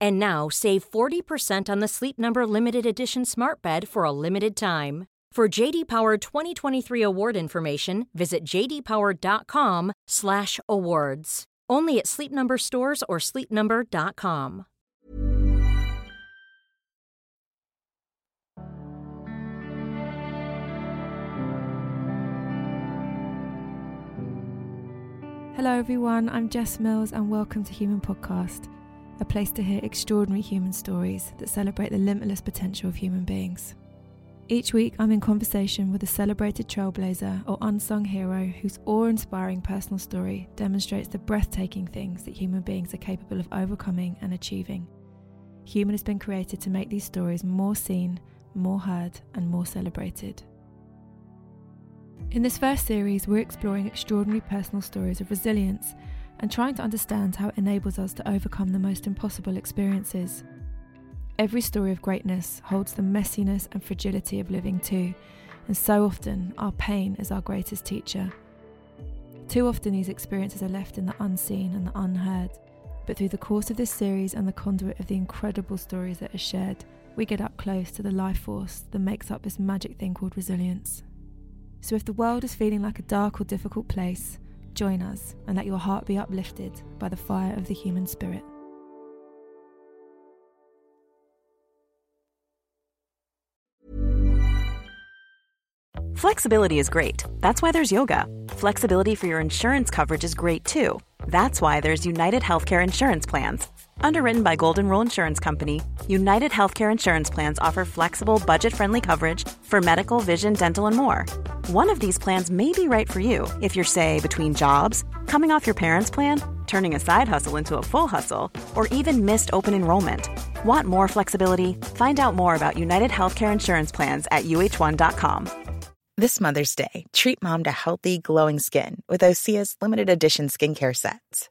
And now save 40% on the Sleep Number limited edition Smart Bed for a limited time. For JD Power 2023 award information, visit jdpower.com/awards. Only at Sleep Number stores or sleepnumber.com. Hello, everyone. I'm Jess Mills, and welcome to Human Podcast, a place to hear extraordinary human stories that celebrate the limitless potential of human beings. Each week, I'm in conversation with a celebrated trailblazer or unsung hero whose awe inspiring personal story demonstrates the breathtaking things that human beings are capable of overcoming and achieving. Human has been created to make these stories more seen, more heard, and more celebrated. In this first series, we're exploring extraordinary personal stories of resilience and trying to understand how it enables us to overcome the most impossible experiences. Every story of greatness holds the messiness and fragility of living too, and so often our pain is our greatest teacher. Too often these experiences are left in the unseen and the unheard, but through the course of this series and the conduit of the incredible stories that are shared, we get up close to the life force that makes up this magic thing called resilience. So if the world is feeling like a dark or difficult place, join us and let your heart be uplifted by the fire of the human spirit. Flexibility is great. That's why there's yoga. Flexibility for your insurance coverage is great too. That's why there's United Healthcare Insurance Plans. Underwritten by Golden Rule Insurance Company, United Healthcare Insurance Plans offer flexible, budget friendly coverage for medical, vision, dental, and more. One of these plans may be right for you if you're, say, between jobs, coming off your parents' plan, turning a side hustle into a full hustle, or even missed open enrollment. Want more flexibility? Find out more about United Healthcare Insurance Plans at uh1.com. This Mother's Day, treat mom to healthy, glowing skin with Osea's limited edition skincare sets.